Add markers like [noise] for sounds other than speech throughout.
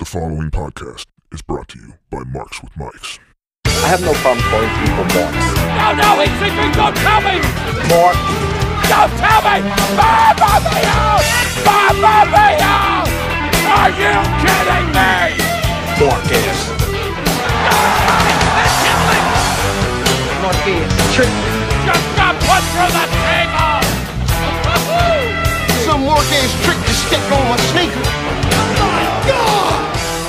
The following podcast is brought to you by Marks with Mikes. I have no problem calling people marks. No, no, he's thinking, don't tell me! Mark. Don't tell me! Mama mia! Mama mia! Are you kidding me? Marcus. Marcus. Trick. Just got put through the table! Some Marquez trick to step on my sneaker. Oh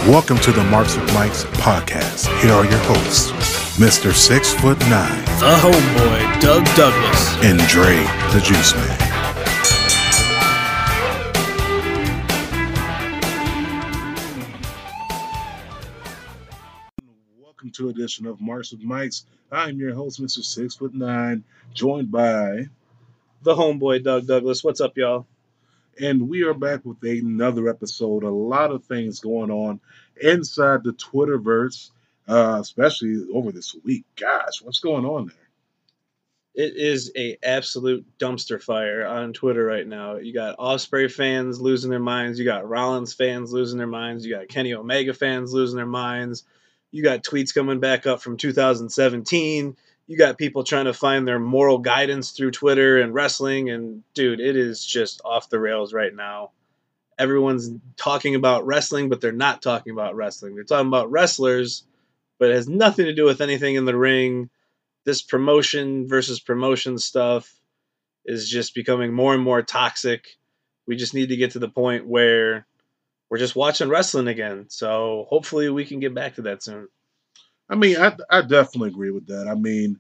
Welcome to the Marks with Mike's podcast. Here are your hosts, Mr. Six Foot Nine The homeboy, Doug Douglas. and Dre the Juice Man. Welcome to edition of Marks with Mike's. I'm your host, Mr. Six Foot Nine, joined by, The homeboy, Doug Douglas. What's up, y'all? And we are back with another episode. A lot of things going on inside the Twitterverse, uh, especially over this week. Gosh, what's going on there? It is a absolute dumpster fire on Twitter right now. You got Osprey fans losing their minds. You got Rollins fans losing their minds. You got Kenny Omega fans losing their minds. You got tweets coming back up from 2017. You got people trying to find their moral guidance through Twitter and wrestling. And dude, it is just off the rails right now. Everyone's talking about wrestling, but they're not talking about wrestling. They're talking about wrestlers, but it has nothing to do with anything in the ring this promotion versus promotion stuff is just becoming more and more toxic. We just need to get to the point where we're just watching wrestling again. So hopefully we can get back to that soon. I mean, I, I definitely agree with that. I mean,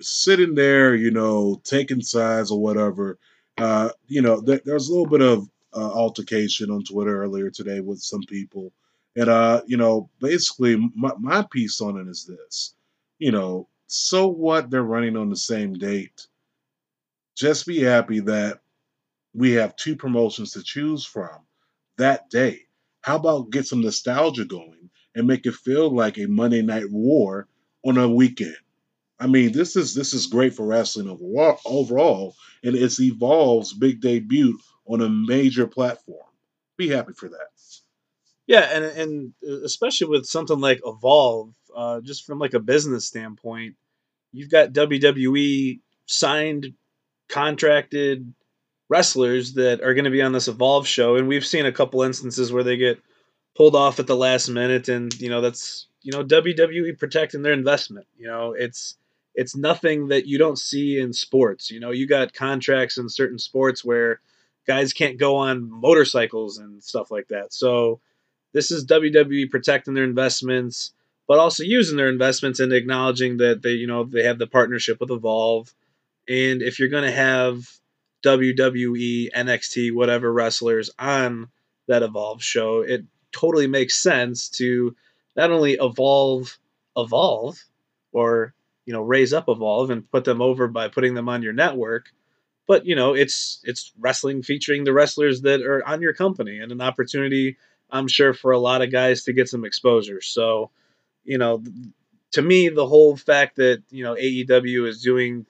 sitting there, you know, taking sides or whatever. Uh, you know, was a little bit of uh, altercation on Twitter earlier today with some people, and uh, you know, basically, my, my piece on it is this. You know, so what? They're running on the same date. Just be happy that we have two promotions to choose from that day. How about get some nostalgia going and make it feel like a Monday Night War on a weekend? I mean, this is this is great for wrestling overall, overall, and it's Evolve's big debut on a major platform. Be happy for that. Yeah, and and especially with something like Evolve, uh, just from like a business standpoint, you've got WWE signed, contracted wrestlers that are going to be on this Evolve show, and we've seen a couple instances where they get pulled off at the last minute, and you know that's you know WWE protecting their investment. You know, it's it's nothing that you don't see in sports. You know, you got contracts in certain sports where guys can't go on motorcycles and stuff like that. So this is WWE protecting their investments, but also using their investments and acknowledging that they, you know, they have the partnership with Evolve. And if you're going to have WWE, NXT, whatever wrestlers on that Evolve show, it totally makes sense to not only evolve, evolve, or you know, raise up Evolve and put them over by putting them on your network, but you know, it's it's wrestling featuring the wrestlers that are on your company and an opportunity, I'm sure, for a lot of guys to get some exposure. So, you know, to me, the whole fact that you know AEW is doing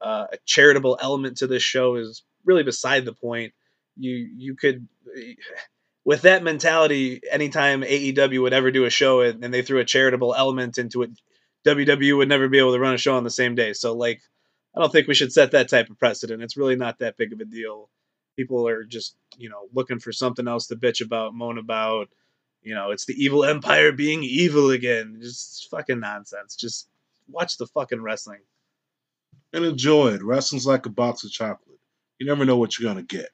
uh, a charitable element to this show is really beside the point. You you could with that mentality, anytime AEW would ever do a show and, they threw a charitable element into it, WWE would never be able to run a show on the same day. So like I don't think we should set that type of precedent. It's really not that big of a deal. People are just, you know, looking for something else to bitch about, moan about. You know, it's the evil empire being evil again. Just fucking nonsense. Just watch the fucking wrestling. and enjoy it. Wrestling's like a box of chocolate. You never know what you're gonna get.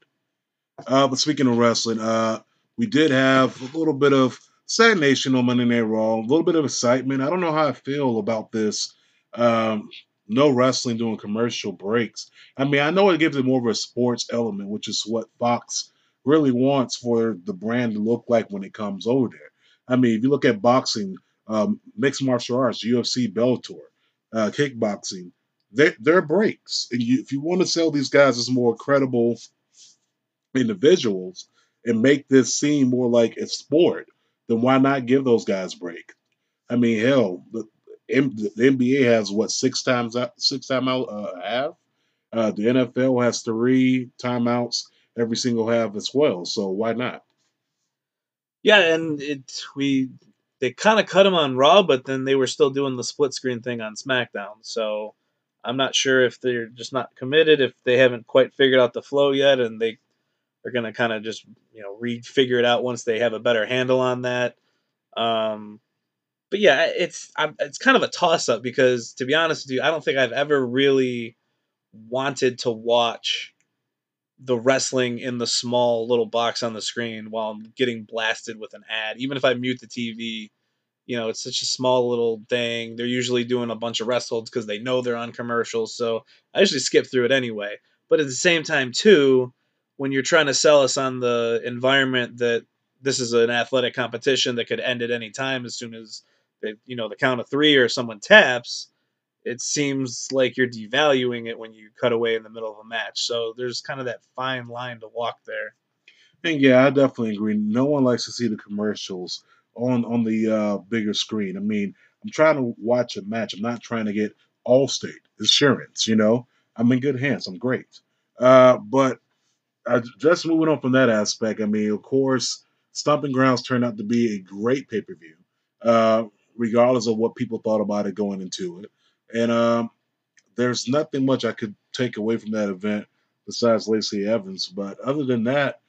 Uh, but speaking of wrestling, uh, we did have a little bit of stagnation on Monday Night Raw, a little bit of excitement. I don't know how I feel about this. Um, no wrestling during commercial breaks. I mean, I know it gives it more of a sports element, which is what Fox really wants for the brand to look like when it comes over there. I mean, if you look at boxing, um, mixed martial arts, UFC, Bellator, uh, kickboxing, they're, they're breaks. And you, if you want to sell these guys as more credible individuals and make this seem more like a sport, then why not give those guys a break? I mean, hell, the, the NBA has what six times out, six timeout uh, half. Uh, the NFL has three timeouts every single half as well. So why not? Yeah, and it we they kind of cut him on Raw, but then they were still doing the split screen thing on SmackDown. So I'm not sure if they're just not committed, if they haven't quite figured out the flow yet, and they are going to kind of just you know refigure it out once they have a better handle on that. Um, but yeah, it's I'm, it's kind of a toss up because to be honest with you, I don't think I've ever really wanted to watch the wrestling in the small little box on the screen while I'm getting blasted with an ad. Even if I mute the TV, you know, it's such a small little thing. They're usually doing a bunch of rest holds because they know they're on commercials. So I usually skip through it anyway. But at the same time, too, when you're trying to sell us on the environment that this is an athletic competition that could end at any time as soon as they, you know the count of three or someone taps, it seems like you're devaluing it when you cut away in the middle of a match. So there's kind of that fine line to walk there. And yeah, I definitely agree. No one likes to see the commercials on on the uh, bigger screen. I mean, I'm trying to watch a match. I'm not trying to get Allstate insurance. You know, I'm in good hands. I'm great. Uh, but uh, just moving on from that aspect, I mean, of course, Stomping Grounds turned out to be a great pay per view, uh, regardless of what people thought about it going into it. And um, there's nothing much I could take away from that event besides Lacey Evans. But other than that,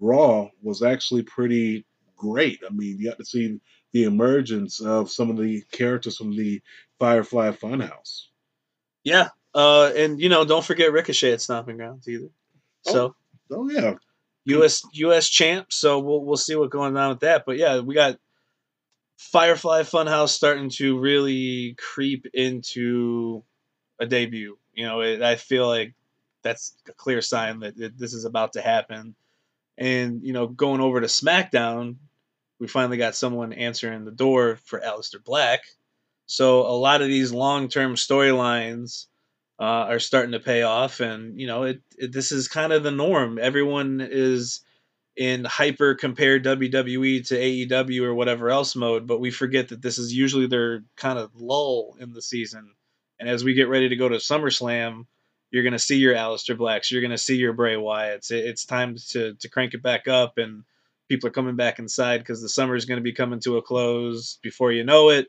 Raw was actually pretty great. I mean, you got to see the emergence of some of the characters from the Firefly Funhouse. Yeah, uh, and you know, don't forget Ricochet at Stomping Grounds either. So, Oh yeah, U.S. U.S. champ. So we'll we'll see what's going on with that. But yeah, we got Firefly Funhouse starting to really creep into a debut. You know, it, I feel like that's a clear sign that it, this is about to happen. And you know, going over to SmackDown, we finally got someone answering the door for Aleister Black. So a lot of these long-term storylines uh, are starting to pay off, and you know, it, it this is kind of the norm. Everyone is in hyper compare WWE to AEW or whatever else mode, but we forget that this is usually their kind of lull in the season. And as we get ready to go to SummerSlam, you're going to see your Aleister Blacks, you're going to see your Bray Wyatts. It, it's time to to crank it back up, and people are coming back inside because the summer is going to be coming to a close. Before you know it,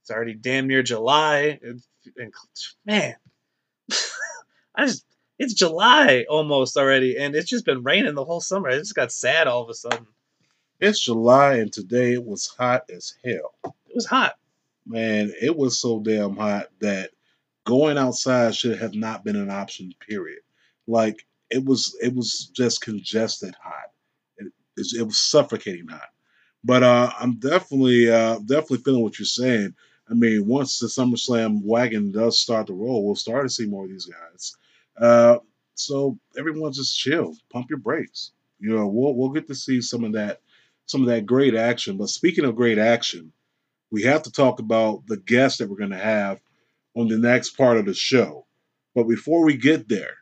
it's already damn near July. It, and, man, [laughs] I just it's July almost already, and it's just been raining the whole summer. I just got sad all of a sudden. it's July and today it was hot as hell. It was hot. Man, it was so damn hot that going outside should have not been an option. Period. Like it was, it was just congested hot. It, it, it was suffocating hot. But uh, I'm definitely, uh, definitely feeling what you're saying. I mean, once the SummerSlam wagon does start to roll, we'll start to see more of these guys. Uh, so everyone just chill, pump your brakes. You know, we'll we'll get to see some of that, some of that great action. But speaking of great action, we have to talk about the guest that we're going to have on the next part of the show. But before we get there,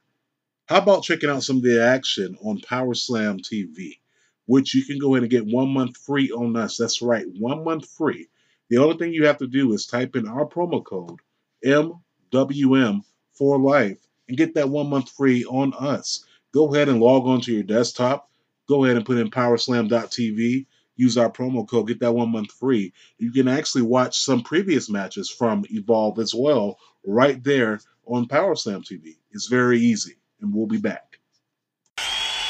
how about checking out some of the action on Power Slam TV, which you can go ahead and get one month free on us. That's right, one month free. The only thing you have to do is type in our promo code MWM for life and get that one month free on us. Go ahead and log on to your desktop. Go ahead and put in powerslam.tv. Use our promo code, get that one month free. You can actually watch some previous matches from Evolve as well, right there on PowerSlam TV. It's very easy, and we'll be back.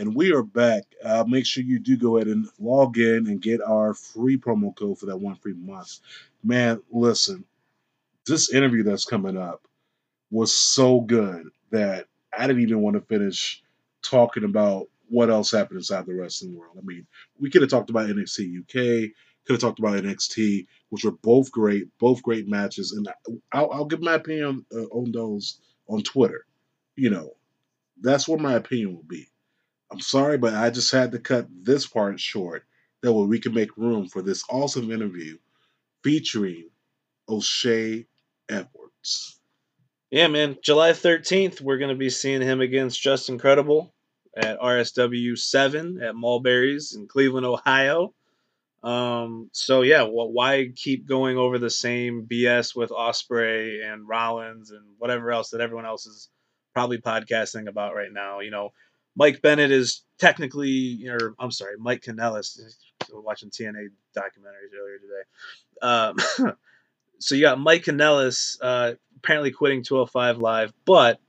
And we are back. Uh, make sure you do go ahead and log in and get our free promo code for that one free month. Man, listen, this interview that's coming up was so good that I didn't even want to finish talking about what else happened inside the wrestling world. I mean, we could have talked about NXT UK, could have talked about NXT, which were both great, both great matches, and I'll, I'll give my opinion uh, on those on Twitter. You know, that's where my opinion will be. I'm sorry, but I just had to cut this part short. That way we can make room for this awesome interview featuring O'Shea Edwards. Yeah, man. July 13th, we're going to be seeing him against Justin Credible at RSW 7 at Mulberry's in Cleveland, Ohio. Um, so yeah, well, why keep going over the same BS with Osprey and Rollins and whatever else that everyone else is probably podcasting about right now? You know, Mike Bennett is technically, or I'm sorry, Mike Kanellis. Watching TNA documentaries earlier today. Um, [laughs] so you got Mike Kanellis uh, apparently quitting 205 Live, but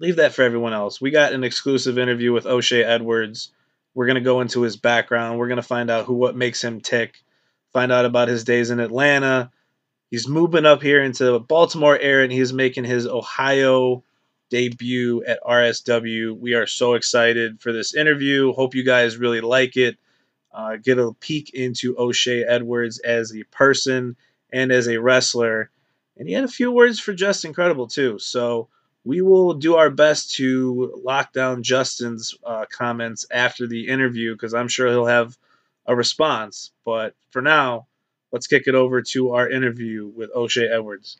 leave that for everyone else. We got an exclusive interview with O'Shea Edwards. We're gonna go into his background. We're gonna find out who what makes him tick. Find out about his days in Atlanta. He's moving up here into Baltimore area, and he's making his Ohio debut at RSW. We are so excited for this interview. Hope you guys really like it. Uh, get a peek into O'Shea Edwards as a person and as a wrestler. And he had a few words for Justin Credible, too. So we will do our best to lock down Justin's uh, comments after the interview because I'm sure he'll have a response. But for now, let's kick it over to our interview with O'Shea Edwards.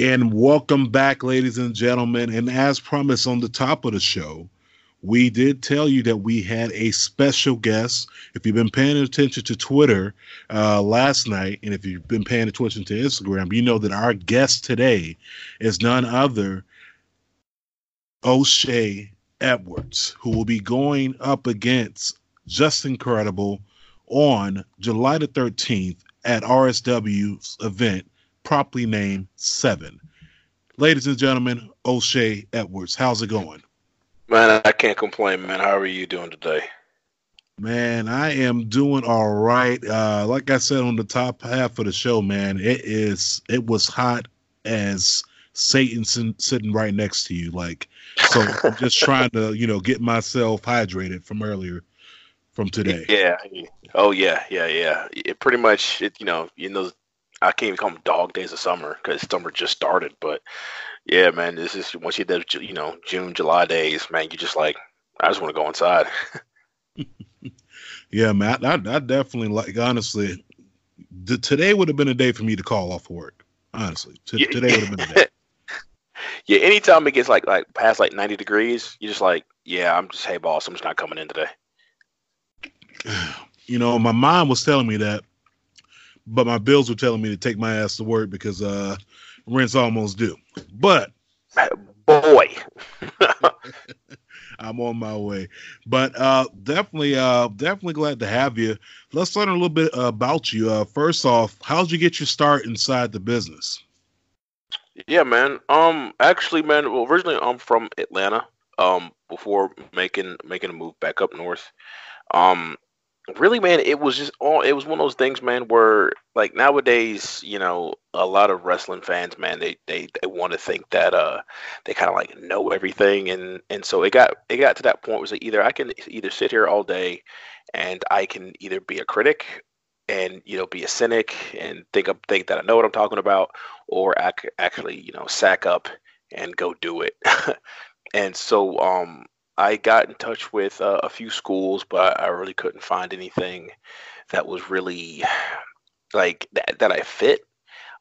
And welcome back, ladies and gentlemen. And as promised on the top of the show, we did tell you that we had a special guest. If you've been paying attention to Twitter uh, last night, and if you've been paying attention to Instagram, you know that our guest today is none other O'Shea Edwards, who will be going up against Justin Incredible on July the 13th at RSW's event properly named Seven. Ladies and gentlemen, O'Shea Edwards, how's it going? Man, I can't complain, man. How are you doing today? Man, I am doing all right. Uh, like I said on the top half of the show, man, it is it was hot as Satan sitting right next to you. Like, so I'm [laughs] just trying to, you know, get myself hydrated from earlier, from today. Yeah. Oh yeah, yeah, yeah. It pretty much, it, you know, you know, I can't even call them dog days of summer because summer just started. But yeah, man, this is once you get you know June, July days, man, you just like I just want to go inside. [laughs] yeah, man, I, I, definitely like honestly. The, today would have been a day for me to call off work. Honestly, T- yeah. today would have been a day. [laughs] yeah, anytime it gets like like past like ninety degrees, you're just like, yeah, I'm just hey boss, I'm just not coming in today. [sighs] You know, my mom was telling me that but my bills were telling me to take my ass to work because uh, rent's almost due. But boy, [laughs] I'm on my way. But uh, definitely, uh, definitely glad to have you. Let's learn a little bit about you. Uh, first off, how'd you get your start inside the business? Yeah, man. Um, actually, man. Well, originally I'm from Atlanta. Um, before making making a move back up north. Um, really man it was just all it was one of those things man where like nowadays you know a lot of wrestling fans man they they, they want to think that uh they kind of like know everything. And and so it got it got to that point was either i can either sit here all day and i can either be a critic and you know be a cynic and think of think that i know what i'm talking about or I could actually you know sack up and go do it. [laughs] And so um I got in touch with uh, a few schools, but I really couldn't find anything that was really [sighs] like that, that I fit.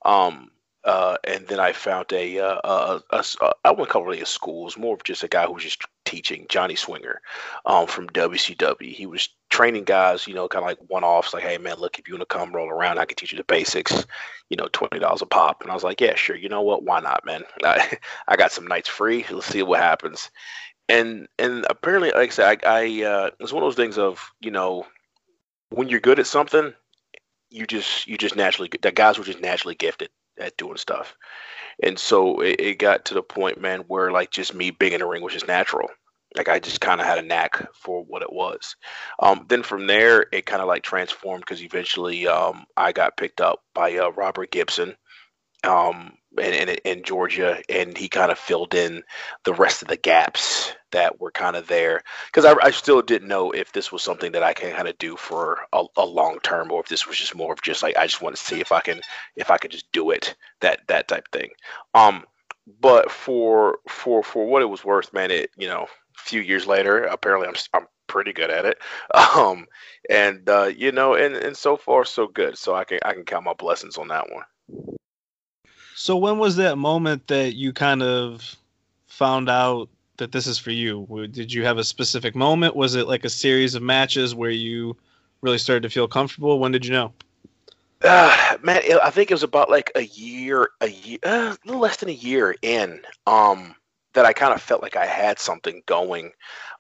Um, uh, and then I found a, uh, I wouldn't call it really a school. It was more of just a guy who was just teaching, Johnny Swinger, um, from WCW. He was training guys, you know, kind of like one offs, like, hey man, look, if you want to come roll around, I can teach you the basics, you know, twenty dollars a pop. And I was like, yeah, sure. You know what? Why not, man? I, [laughs] I got some nights free. Let's see what happens and and apparently, like I said, I, I uh, it's one of those things of you know, when you're good at something, you just you just naturally that guys were just naturally gifted at doing stuff, and so it, it got to the point, man, where like just me being in the ring was just natural. Like I just kind of had a knack for what it was. Um, then from there, it kind of like transformed because eventually um, I got picked up by uh, Robert Gibson, um, in, in, in Georgia, and he kind of filled in the rest of the gaps that were kind of there. Because I, I, still didn't know if this was something that I can kind of do for a, a, long term, or if this was just more of just like I just want to see if I can if I could just do it that that type thing. Um, but for for for what it was worth, man, it you know few years later, apparently I'm I'm pretty good at it. [laughs] Um, and uh, you know, and and so far so good. So I can I can count my blessings on that one. So when was that moment that you kind of found out that this is for you? Did you have a specific moment? Was it like a series of matches where you really started to feel comfortable? When did you know? Uh, man, I think it was about like a year, a year, uh, a little less than a year in, um, that I kind of felt like I had something going.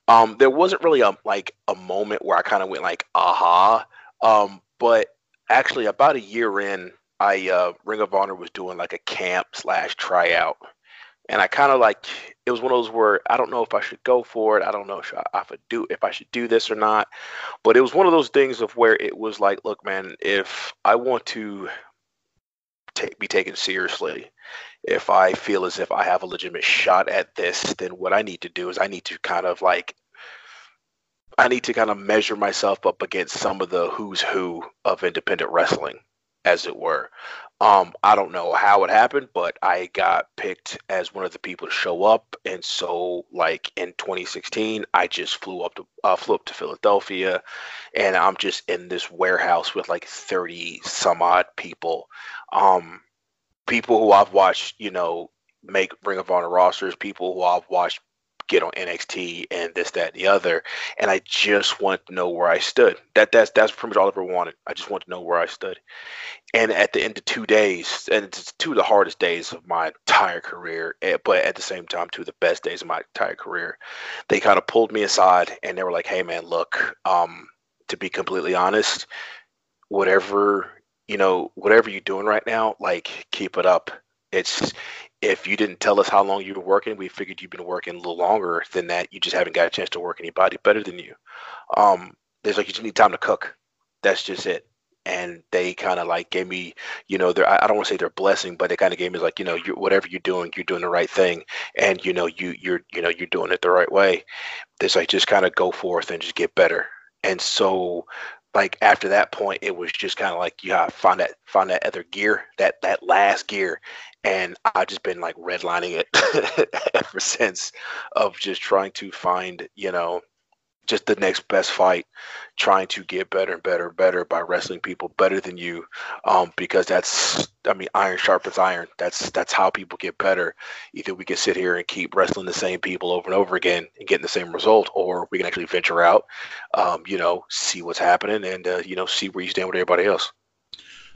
Um, there wasn't really a like a moment where I kind of went like, aha. Um, but actually, about a year in, I uh, Ring of Honor was doing like a camp slash tryout, and I kind of like it was one of those where I don't know if I should go for it. I don't know if I, if I do if I should do this or not. But it was one of those things of where it was like, look, man, if I want to take, be taken seriously, if I feel as if I have a legitimate shot at this, then what I need to do is I need to kind of like I need to kind of measure myself up against some of the who's who of independent wrestling, as it were. Um, I don't know how it happened, but I got picked as one of the people to show up, and so like in 2016, I just flew up to uh, flew up to Philadelphia, and I'm just in this warehouse with like 30 some odd people, um, people who I've watched, you know, make Ring of Honor rosters, people who I've watched get on NXT and this, that, and the other, and I just want to know where I stood. That that's that's pretty much all I ever wanted. I just want to know where I stood. And at the end of two days, and it's two of the hardest days of my entire career, eh, but at the same time, two of the best days of my entire career, they kind of pulled me aside and they were like, "Hey, man, look, um, to be completely honest, whatever you know, whatever you're doing right now, like keep it up. It's if you didn't tell us how long you were working, we figured you've been working a little longer than that. You just haven't got a chance to work anybody better than you. Um, there's like you just need time to cook. That's just it. And they kind of like gave me, you know, their I don't want to say their blessing, but they kind of gave me like, you know, you whatever you're doing, you're doing the right thing, and you know, you you're you know you're doing it the right way. There's like just kind of go forth and just get better. And so like after that point it was just kind of like you gotta find that find that other gear that that last gear. And i've just been like redlining it [laughs] ever since of just trying to find you know just the next best fight trying to get better and better and better by wrestling people better than you um because that's i mean iron sharpens iron that's that's how people get better either we can sit here and keep wrestling the same people over and over again and getting the same result or we can actually venture out um, you know, see what's happening and uh, you know, see where you stand with everybody else.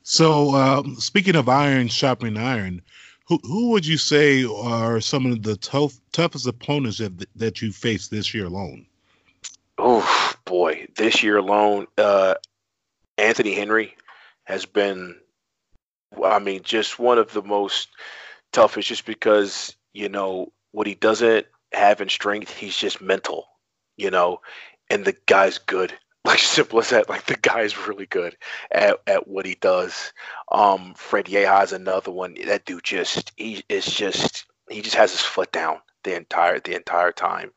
So, um, speaking of iron sharpening iron, who who would you say are some of the tough toughest opponents that that you faced this year alone? Oh boy, this year alone, uh, Anthony Henry has been, I mean, just one of the most toughest. Just because you know what he doesn't have in strength, he's just mental. You know, and the guy's good. [laughs] Like simple as that. Like the guy's really good at, at what he does. Um, Fred is another one. That dude just he is just he just has his foot down the entire the entire time.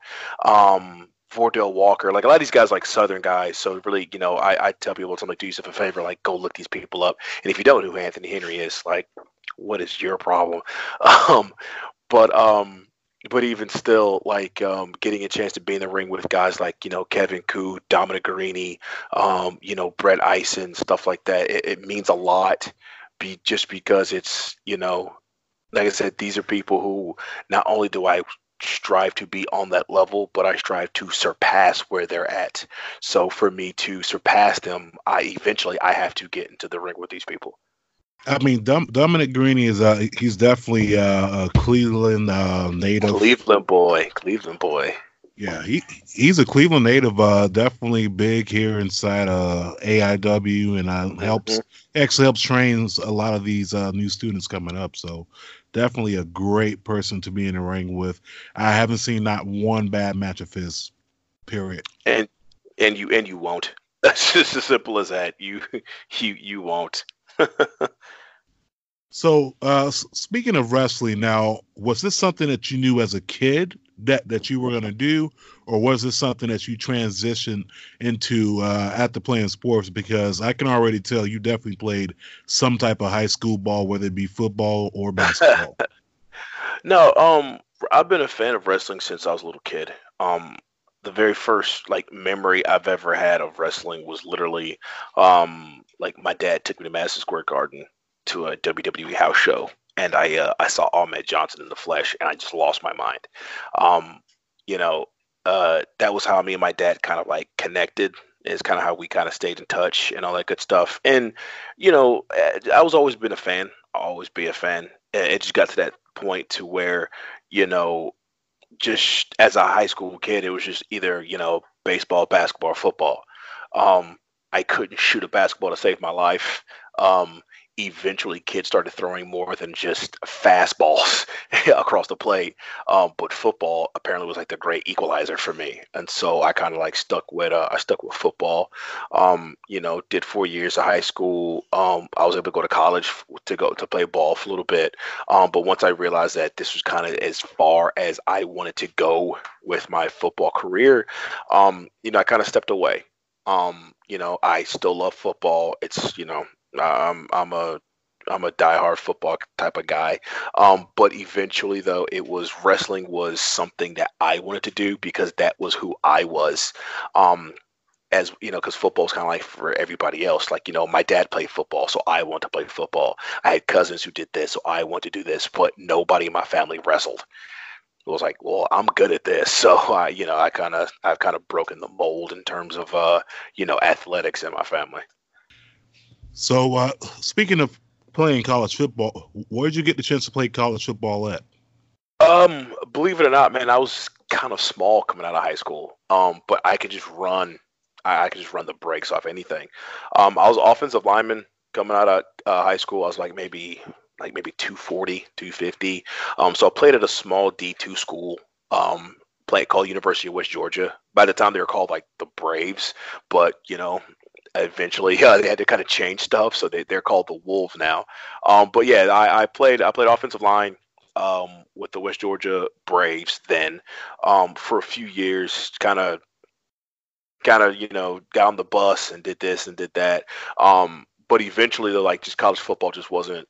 Um, Vordell Walker, like a lot of these guys, like Southern guys. So really, you know, I, I tell people, I'm like, do yourself a favor, like go look these people up. And if you don't know who Anthony Henry is, like, what is your problem? [laughs] Um, but um, but even still, like um, getting a chance to be in the ring with guys like you know Kevin Ku, Dominic Garrini, um, you know Brett Eisen, stuff like that. It, it means a lot, be just because it's you know, like I said, these are people who not only do I strive to be on that level, but I strive to surpass where they're at. So for me to surpass them, I eventually I have to get into the ring with these people. I mean, Dom, Dominic Garrini is uh, he's definitely uh, a Cleveland uh, native. Cleveland boy, Cleveland boy. Yeah, he he's a Cleveland native. Uh, definitely big here inside uh, AIW, and uh, helps actually helps trains a lot of these uh, new students coming up. So definitely a great person to be in the ring with. I haven't seen not one bad match of his. Period. And and you and you won't. [laughs] That's just as simple as that. You [laughs] you you won't. [laughs] So, uh, speaking of wrestling, now was this something that you knew as a kid that that you were going to do, or was this something that you transitioned into uh, after playing sports? Because I can already tell you definitely played some type of high school ball, whether it be football or basketball. [laughs] No, um, I've been a fan of wrestling since I was a little kid. Um, the very first like memory I've ever had of wrestling was literally um, like my dad took me to Madison Square Garden to a WWE house show, and I uh, I saw Ahmed Johnson in the flesh, and I just lost my mind. Um, you know, uh, that was how me and my dad kind of like connected. Is kind of how we kind of stayed in touch and all that good stuff. And you know, eh, I was always been a fan. I'll always be a fan. It just got to that point to where you know just as a high school kid, it was just either you know baseball, basketball, football. Um, I couldn't shoot a basketball to save my life. Um, eventually kids started throwing more than just fastballs [laughs] across the plate. Um, but football apparently was like the great equalizer for me, and so I kind of like stuck with uh, I stuck with football. Um, you know, did four years of high school. Um, I was able to go to college to go to play ball for a little bit. Um, but once I realized that this was kind of as far as I wanted to go with my football career, um, you know, I kind of stepped away. Um, you know, I still love football. It's you know I'm I'm a I'm a diehard football type of guy. Um, but eventually, though, it was wrestling was something that I wanted to do because that was who I was. Um, as you know, because football is kind of like for everybody else. Like you know, my dad played football, so I want to play football. I had cousins who did this, so I want to do this. But nobody in my family wrestled. It was like, well, I'm good at this, [laughs] so I, you know, I kind of, I've kind of broken the mold in terms of, uh, you know, athletics in my family. So, uh, speaking of playing college football, where did you get the chance to play college football at? Um, believe it or not, man, I was kind of small coming out of high school. Um, but I could just run. I, I could just run the brakes off anything. Um, I was offensive lineman coming out of uh, high school. I was like maybe like maybe 240, 250. Um, so I played at a small D2 school. Um, play called University of West Georgia. By the time they were called like the Braves, but you know, eventually [laughs] uh, they had to kind of change stuff, so they, they're called the Wolves now. Um, but yeah, I, I played I played offensive line um, with the West Georgia Braves then um, for a few years, kind of kind of you know got on the bus and did this and did that. Um, but eventually, like just college football just wasn't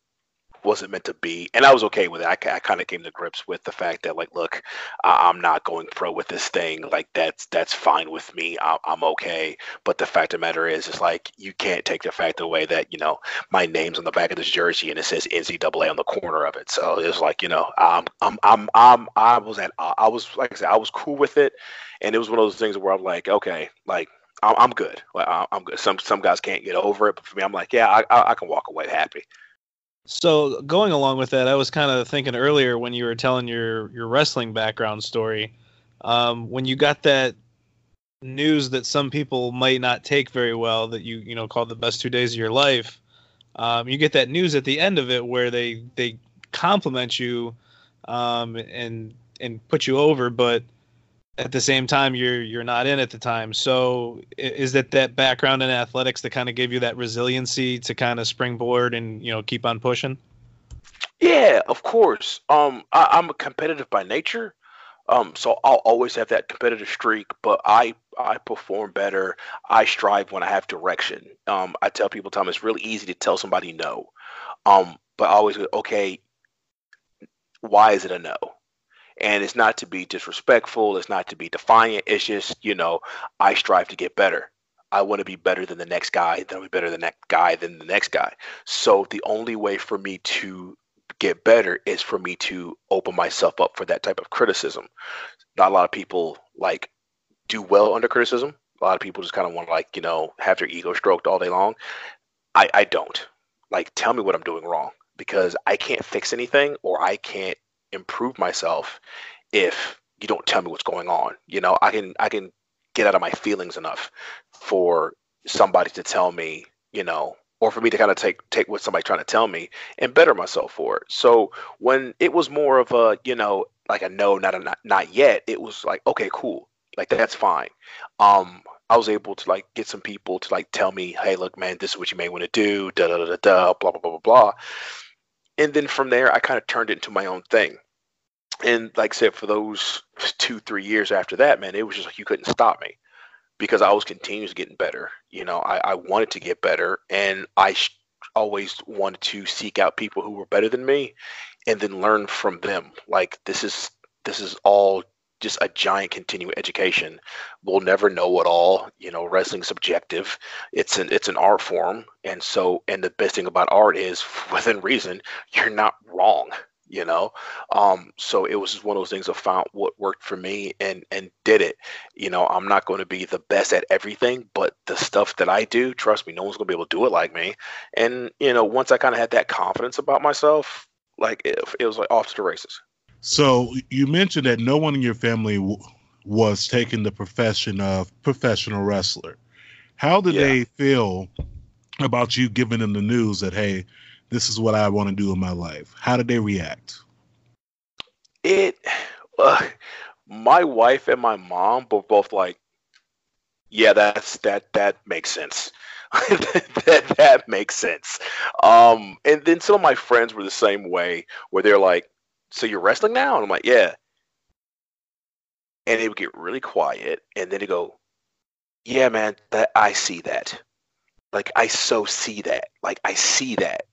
wasn't meant to be, and I was okay with it. I, I kind of came to grips with the fact that, like, look, I, am not going pro with this thing. Like, that's that's fine with me. I, I'm okay. But the fact of the matter is, it's like you can't take the fact away that you know my name's on the back of this jersey and it says NCAA on the corner of it. So it's like you know, I'm I'm I'm, I'm I was at I was like I said, I was cool with it, and it was one of those things where I'm like, okay, like I'm good. Like I'm good. Some some guys can't get over it, but for me, I'm like, yeah, I, I can walk away happy. So going along with that, I was kind of thinking earlier when you were telling your your wrestling background story, um, when you got that news that some people might not take very well, that you you know called the best two days of your life. Um, you get that news at the end of it where they they compliment you um, and and put you over, but at the same time you're you're not in at the time. So is that that background in athletics that kind of gave you that resiliency to kind of springboard and you know keep on pushing? Yeah of course. Um I, am competitive by nature. Um so i'll always have that competitive streak but i i perform better. I strive when i have direction. Um i tell people time it's really easy to tell somebody no. Um but I always okay why is it a no and it's not to be disrespectful, it's not to be defiant. It's just, you know, I strive to get better. I want to be better than the next guy, then I'll be better than that guy than the next guy. So the only way for me to get better is for me to open myself up for that type of criticism. Not a lot of people like do well under criticism. A lot of people just kind of want to like, you know, have their ego stroked all day long. I, I don't. Like tell me what I'm doing wrong because I can't fix anything or I can't improve myself if you don't tell me what's going on. You know, I can I can get out of my feelings enough for somebody to tell me, you know, or for me to kind of take take what somebody's trying to tell me and better myself for it. So when it was more of a, you know, like a no, not a not, not yet, it was like, okay, cool. Like that's fine. Um I was able to like get some people to like tell me, hey, look, man, this is what you may want to do, da da da da blah blah blah blah blah and then from there i kind of turned it into my own thing. And like i said for those two three years after that man it was just like you couldn't stop me because i was continuously getting better. You know i, I wanted to get better and i sh- always wanted to seek out people who were better than me and then learn from them. Like this is this is all just a giant continuing education. We'll never know it all. You know, wrestling's subjective. It's an it's an art form, and so and the best thing about art is [laughs] within reason. You're not wrong. You know, um, so it was just one of those things. I found what worked for me and and did it. You know, I'm not going to be the best at everything, but the stuff that I do, trust me, no one's going to be able to do it like me. And you know, once I kind of had that confidence about myself, like it, it was like off to the races. So you mentioned that no one in your family w- was taking the profession of professional wrestler. How did Yeah. they feel about you giving them the news that hey, this is what I want to do in my life? How did they react? It, uh, my wife and my mom were both like, yeah, that's that that makes sense. [laughs] that that makes sense. Um, and then some of my friends were the same way, where they're like, "So you're wrestling now?" And I'm like, "Yeah." And it would get really quiet, and then they go, "Yeah, man, that I see that. Like I so see that. Like I see that."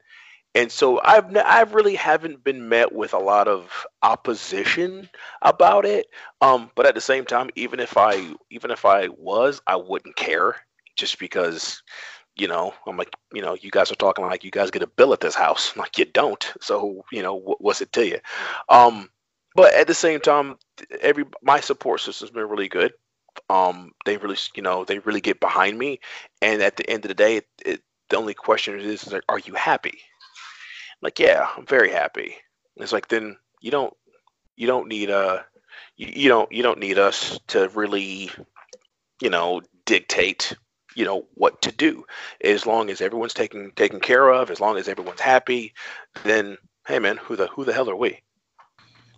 And so I've I really haven't been met with a lot of opposition about it. Um, but at the same time, even if I even if I was, I wouldn't care just because, you know, I'm like, you know, you guys are talking like you guys get a bill at this house. I'm like you don't. So you know, wh- what's it to you? Um, but at the same time, every my support system's been really good. Um, they really, you know, they really get behind me. And at the end of the day, it, it, the only question is, is like, are you happy? like yeah i'm very happy it's like then you don't you don't need uh you, you don't you don't need us to really you know dictate you know what to do as long as everyone's taken taken care of as long as everyone's happy then hey man who the who the hell are we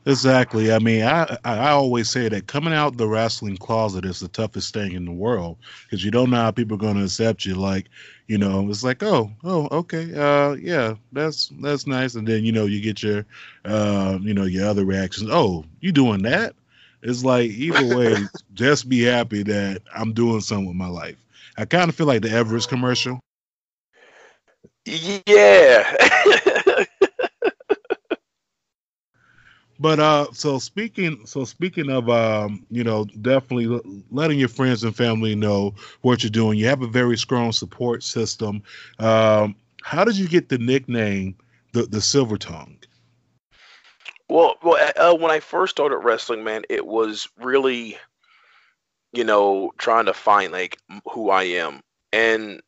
Exactly. I mean, I I always say that coming out the wrestling closet is the toughest thing in the world because you don't know how people are going to accept you. Like, you know, it's like, oh, oh, okay, uh, yeah, that's that's nice, and then you know you get your, uh, you know, your other reactions. Oh, you doing that? It's like either way, [laughs] just be happy that I'm doing something with my life. I kind of feel like the Everest commercial. yeah But uh, so speaking, so speaking of um, you know, definitely letting your friends and family know what you're doing. You have a very strong support system. Um, how did you get the nickname the the Silver Tongue? Well, well, uh, when I first started wrestling, man, it was really, you know, trying to find like who I am, and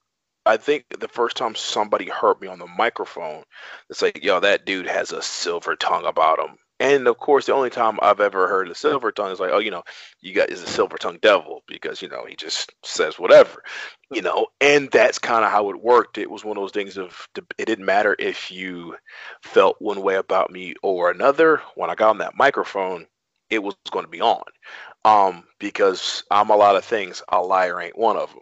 I think the first time somebody heard me on the microphone, it's like, yo, that dude has a silver tongue about him. And of course, the only time I've ever heard a silver tongue is like, oh, you know, you got is a silver tongue devil because you know he just says whatever, you know. And that's kind of how it worked. It was one of those things of it didn't matter if you felt one way about me or another. When I got on that microphone, it was going to be on, um, because I'm a lot of things. A liar ain't one of them.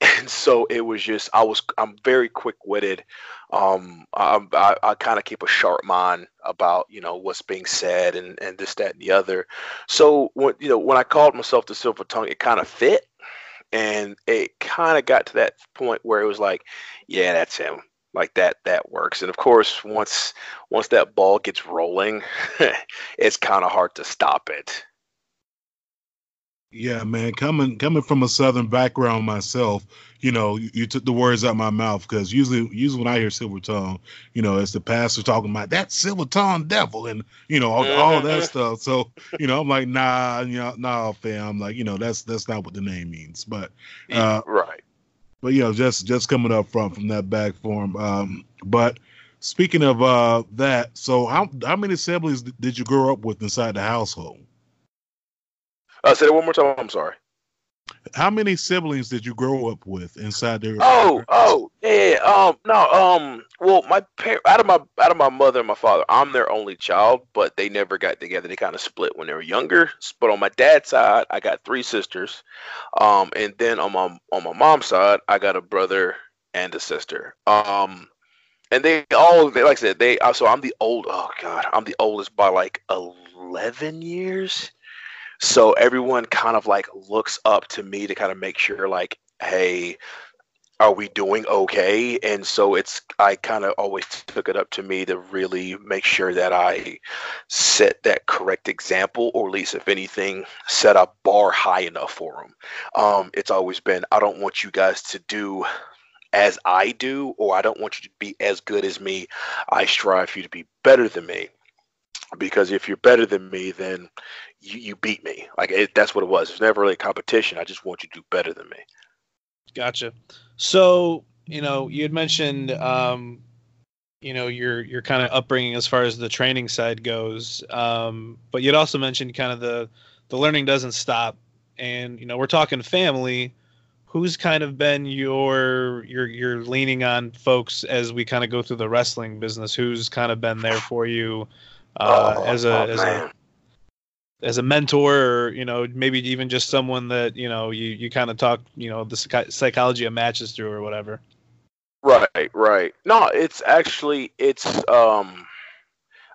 [laughs] And so it was just I was I'm very quick witted. Um, I, I, I kind of keep a sharp mind about you know what's being said and and this that and the other. So when you know when I called myself the Silver Tongue, it kind of fit, and it kind of got to that point where it was like, yeah, that's him. Like that that works. And of course, once once that ball gets rolling, [laughs] it's kind of hard to stop it. Yeah, man, coming coming from a southern background myself, you know, you, you took the words out my mouth because usually usually when I hear silver tongue, you know, it's the pastor talking about that silver tongue devil and you know all, all that Mhm. stuff. So you know, I'm like, nah, you know, nah, fam. Like, you know, that's that's not what the name means. But uh, right. But you know, just just coming up from from that back form. Um, but speaking of uh that, so how how many siblings did you grow up with inside the household? Uh, say that one more time. I'm sorry. How many siblings did you grow up with inside their? Oh, oh, yeah. Um, no, um, well, my par- out of my out of my mother and my father, I'm their only child, but they never got together. They kind of split when they were younger. But on my dad's side, I got three sisters. Um, and then on my on my mom's side, I got a brother and a sister. Um, and they all, they, like I said, they. So I'm the old. Oh God, I'm the oldest by like eleven years. So everyone kind of like looks up to me to kind of make sure, like, hey, are we doing okay? And so it's I kind of always took it up to me to really make sure that I set that correct example, or at least if anything, set a bar high enough for them. Um, it's always been I don't want you guys to do as I do, or I don't want you to be as good as me. I strive for you to be better than me. Because if you're better than me, then you, you beat me. Like it, that's what it was. It's never really a competition. I just want you to do better than me. Gotcha. So you know, you had mentioned, um, you know, your your kind of upbringing as far as the training side goes, um, but you'd also mentioned kind of the the learning doesn't stop, and you know, we're talking family. Who's kind of been your your your leaning on folks as we kind of go through the wrestling business? Who's kind of been there for you uh, Oh, as a oh, as a man. As a mentor or you know maybe even just someone that you know you, you kind of talk you know the psych- psychology of matches through or whatever Right, right. No, it's actually it's um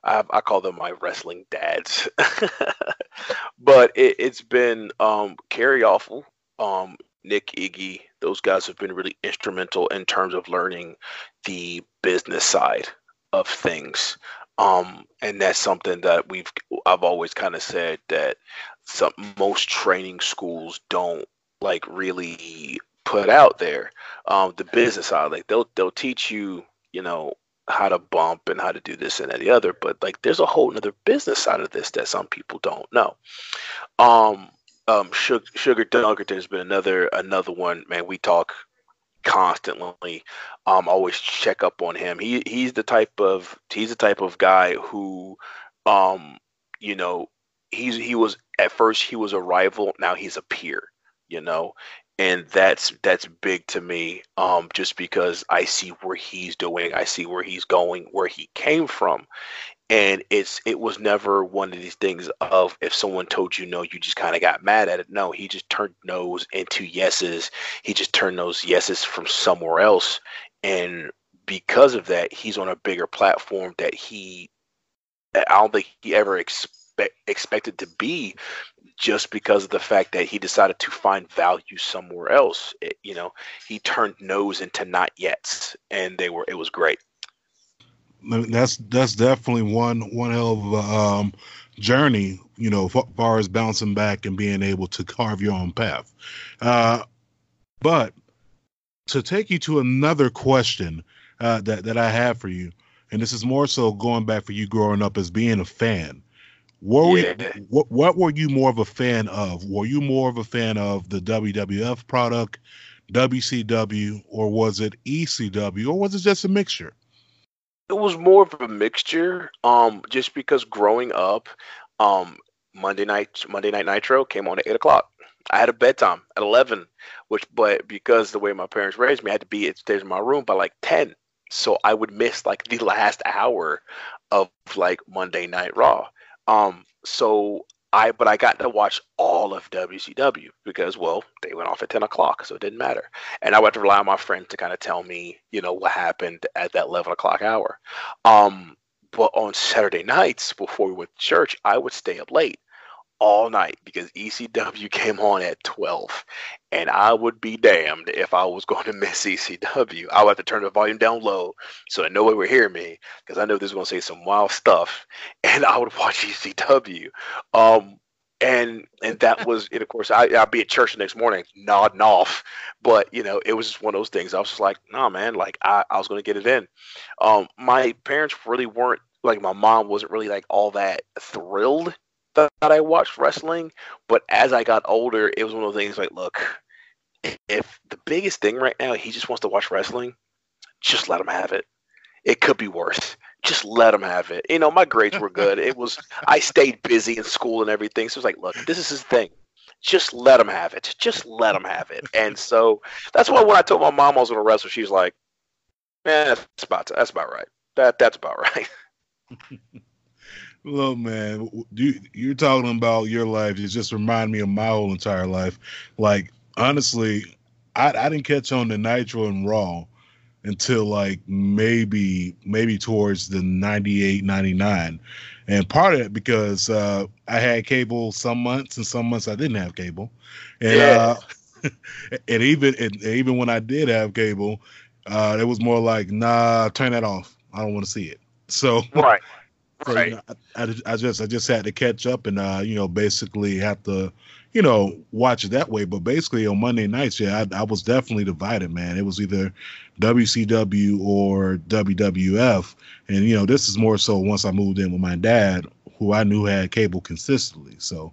I I call them my wrestling dads. [laughs] but it, it's been um Kerry Awful, um Nick Iggy, those guys have been really instrumental in terms of learning the business side of things. Um and that's something that we've I've always kind of said that some most training schools don't like really put out there um, the business side. Like they'll they'll teach you, you know, how to bump and how to do this and that, the other. But like there's a whole other business side of this that some people don't know. Um, um, Sugar, Sugar has been another another one. Man, we talk constantly. Um, always check up on him. He he's the type of he's the type of guy who, um, you know, he's he was at first he was a rival. Now he's a peer. You know, and that's that's big to me um just because i see where he's doing i see where he's going where he came from and it's it was never one of these things of if someone told you no you just kind of got mad at it no he just turned no's into yeses he just turned those yeses from somewhere else and because of that he's on a bigger platform that he i don't think he ever expect, expected to be just because of the fact that he decided to find value somewhere else. It- you know, he turned no's into not yets, and they were. It was great. that's that's definitely one one hell of a um, journey. You know, far as bouncing back and being able to carve your own path. Uh, but to take you to another question uh, that that I have for you, and this is more so going back for you growing up as being a fan. What were Yeah. you, what what were you more of a fan of? Were you more of a fan of the WWF product, WCW, or was it ECW, or was it just a mixture? It was more of a mixture. Um, just because growing up, um, Monday night Monday Night Nitro came on at eight o'clock. I had a bedtime at eleven, which but because the way my parents raised me, I had to be upstairs in my room by like ten. So I would miss like the [laughs] last hour of like Monday Night Raw. Um, so I but I got to watch all of WCW because well they went off at ten o'clock, so it didn't matter. And I would have to rely on my friend to kind of tell me, you know, what happened at that eleven o'clock hour. Um, but on Saturday nights before we went to church, I would stay up late all night because ECW came on at 12 and I would be damned if I was [laughs] going to miss ECW. I would have to turn the volume down low so that nobody would hear me because I know this is going to say some wild stuff [laughs] and I would watch ECW. Um, and and that [laughs] was and of course I, I'd be at church the next morning nodding off but you know it was just one of those things I was just like no man like I, I was going to get it in um my parents really weren't like my mom wasn't really like all that thrilled that I watched wrestling, but as I got older, it was one of those things like, look, if the biggest thing right now he just wants to watch wrestling, just let him have it. It could be worse. Just let him have it. You know, my grades were good. It was I stayed busy in school and everything, so it's like, look, this is his thing. Just let him have it. Just let him have it. And so that's why when I told my mom I was to wrestle, she's like, "Man, that's about that's about right. That that's about right." [laughs] Look, man, you, you're talking about your life. It just remind me of my whole entire life. Like, honestly, I, I didn't catch on to Nitro and Raw until like maybe maybe towards the 98 99 and part of it because uh i had cable some months and some months i didn't have cable and Yeah. [laughs] and even and even when I did have cable, uh, it was more like, nah, turn that off. I don't want to see it. So Right. So, Right. you know, I, I, I just I just had to catch up and uh, you know basically have to you know watch it that way. But basically on Monday nights, yeah, I, I was definitely divided, man. It was either WCW or WWF, and you know this is more so once I moved in with my dad, who I knew had cable consistently. So,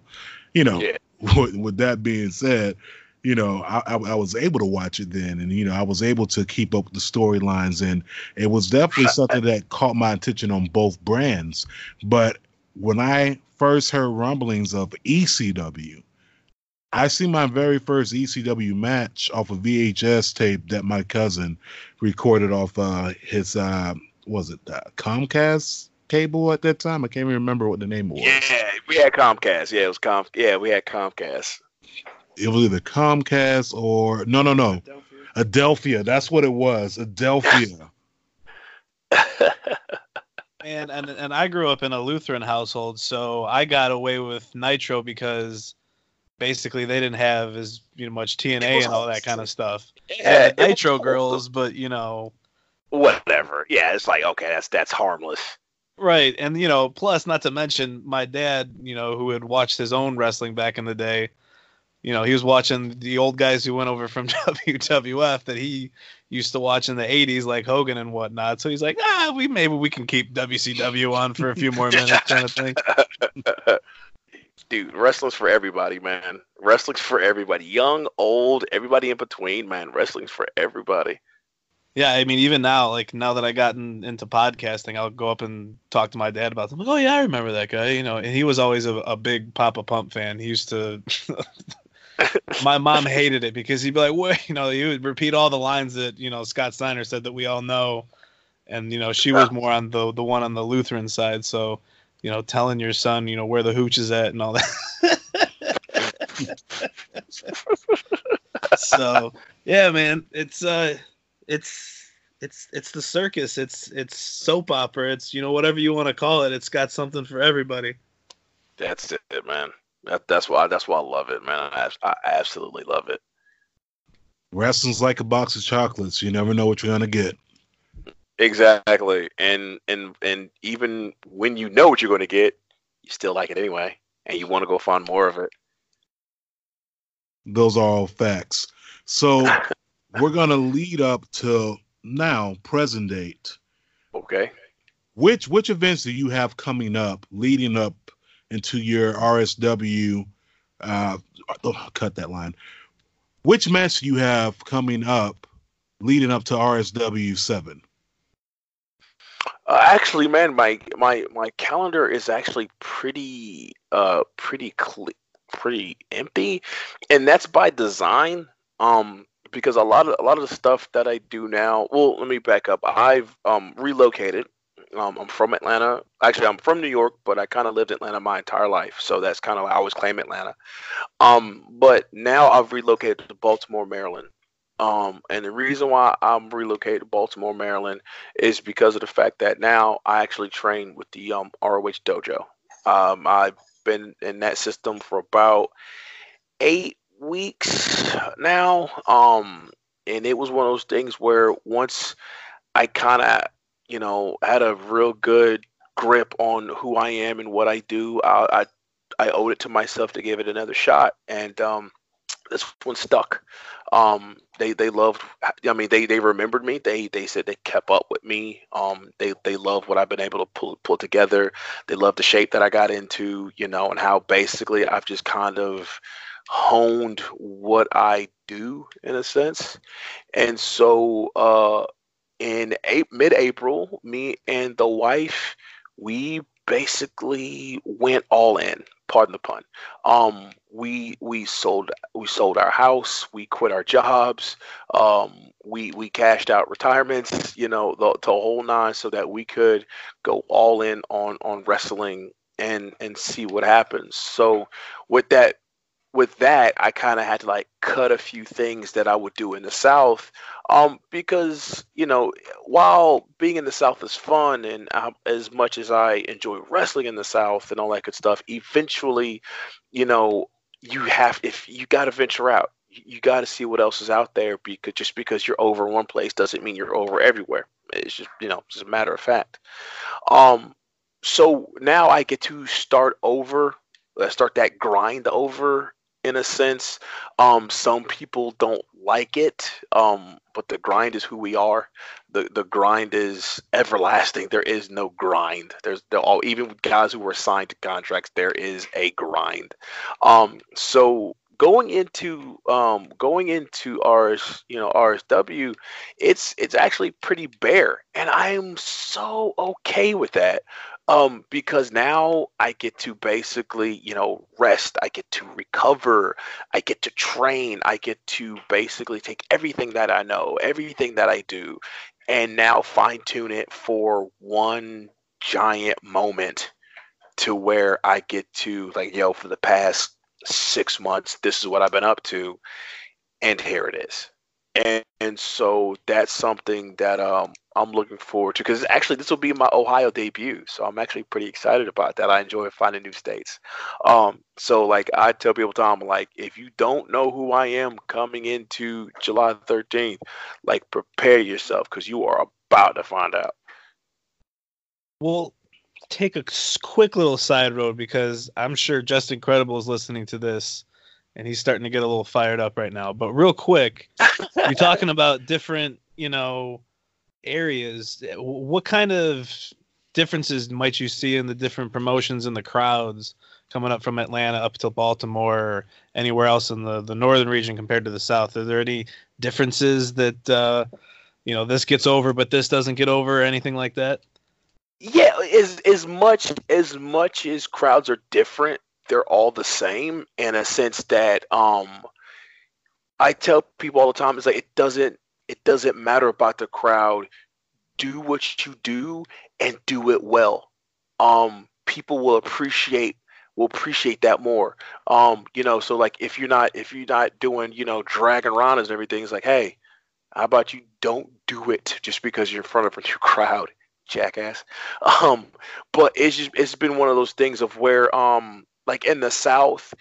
you know, Yeah. [laughs] with, with that being said. You know, I, I, I was able to watch it then, and you know, I was able to keep up with the storylines, and it was definitely something that caught my attention on both brands. But when I first heard rumblings of ECW, I see my very first ECW match off a VHS tape that my cousin recorded off uh, his uh, was it uh, Comcast cable at that time? I can't even remember what the name was. Yeah, we had Comcast. Yeah, it was Com. Yeah, we had Comcast. It was either Comcast or no, no, no, Adelphia. That's what it was. Adelphia. [laughs] And, and and I grew up in a Lutheran household, so I got away with Nitro because basically they didn't have as you know much TNA and all that kind of stuff. Yeah, Yeah, Nitro girls, but you know, Whatever. Yeah, it's like okay, that's that's harmless. right? And you know, plus not to mention my dad, you know, who had watched his own wrestling back in the day. You know, he was watching the old guys who went over from [laughs] WWF that he used to watch in the '80s, like Hogan and whatnot. So he's like, ah, we maybe we can keep WCW on for a few more minutes, kind of thing. [laughs] Dude, wrestling's for everybody, man. Wrestling's for everybody. Young, old, everybody in between, man. Wrestling's for everybody. Yeah, I mean, even now, like now that I gotten into podcasting, I'll go up and talk to my dad about them. Like, oh yeah, I remember that guy. You know, and he was always a, a big Poppa Pump fan. He used to. [laughs] my mom hated it because he'd be like, "Wait," [laughs] you know, he would repeat all the lines that you know Scott Steiner said that we all know, and you know she was more on the the one on the Lutheran side. So, you know, telling your son, you know, where the hooch is at and all that. [laughs] so yeah, man, it's uh, it's it's it's the circus. It's it's soap opera. It's you know whatever you want to call it. It's got something for everybody. That's it, man. That, that's why that's why I love it, man. I, I absolutely love it. Wrestling's like a box of chocolates. You never know what you're gonna get. Exactly. And and and even when you know what you're going to get, you still like it anyway, and you want to go find more of it. Those are all facts. So [laughs] we're gonna lead up to now, present date. Okay. Which which events do you have coming up, leading up into your RSW? Uh, oh, cut that line. Which match you have coming up, leading up to RSW seven? Uh, actually, man, my my my calendar is actually pretty uh pretty cle pretty empty, and that's by design. Um, because a lot of a lot of the stuff that I do now. Well, let me back up. I've um relocated. Um, I'm from Atlanta. Actually, I'm from New York, but I kind of lived Atlanta my entire life, so that's kind of I always claim Atlanta. Um, but now I've relocated to Baltimore, Maryland. Um, and the reason why I'm relocated to Baltimore, Maryland, is because of the fact that now I actually train with the um, ROH dojo. Um, I've been in that system for about eight weeks now. Um, and it was one of those things where once I kind of, you know, had a real good grip on who I am and what I do, I, I I owed it to myself to give it another shot, and um, this one stuck. Um, they they loved. I mean, they they remembered me. They they said they kept up with me. Um, they they love what I've been able to pull pull together. They love the shape that I got into, you know, and how basically I've just kind of honed what I do in a sense. And so, uh, in a- mid-April, me and the wife, we basically went all in. Pardon the pun. Um, we we sold we sold our house. We quit our jobs. Um, we we cashed out retirements. You know the, the whole nine, so that we could go all in on on wrestling and and see what happens. So with that with that, I kind of had to like cut a few things that I would do in the South, um, because you know, while being in the South is fun, and um, as much as I enjoy wrestling in the South and all that good stuff, eventually, you know, you have if you got to venture out. you, got to see what else is out there because just because you're over one place doesn't mean you're over everywhere. It's just you know just a matter of fact. Um, so now I get to start over, uh, start that grind over in a sense. Um, some people don't like it, um, but the grind is who we are. The the grind is everlasting. There is no grind. There's all even guys who were signed to contracts. There is a grind. Um, so going into um going into RS, you know, RSW, it's it's actually pretty bare. And I'm so okay with that. Um, because now I get to basically, you know, rest, I get to recover, I get to train, I get to basically take everything that I know, everything that I do, and now fine tune it for one giant moment to where I get to like, yo, for the past six months, this is what I've been up to, and here it is. And, and so that's something that um, I'm looking forward to because actually this will be my Ohio debut, so I'm actually pretty excited about that. I enjoy finding new states. Um, so like I tell people, Tom, like if you don't know who I am coming into July 13th, like prepare yourself because you are about to find out. We'll take a quick little side road because I'm sure Justin Credible is listening to this and he's starting to get a little fired up right now. But real quick, you're [laughs] talking about different, you know, areas. What kind of differences might you see in the different promotions and the crowds coming up from Atlanta up to Baltimore or anywhere else in the, the northern region compared to the south? Are there any differences that uh, you know this gets over but this doesn't get over or anything like that? Yeah, as as much as much as crowds are different, they're all the same in a sense that um I tell people all the time it's like it doesn't it doesn't matter about the crowd. Do what you do and do it well. Um people will appreciate will appreciate that more. Um, you know, so like if you're not if you're not doing, you know, dragon ranas and everything, it's like, hey, how about you don't do it just because you're in front of a new [laughs] crowd, jackass. Um, but it's just it's been one of those things of where um like in the South,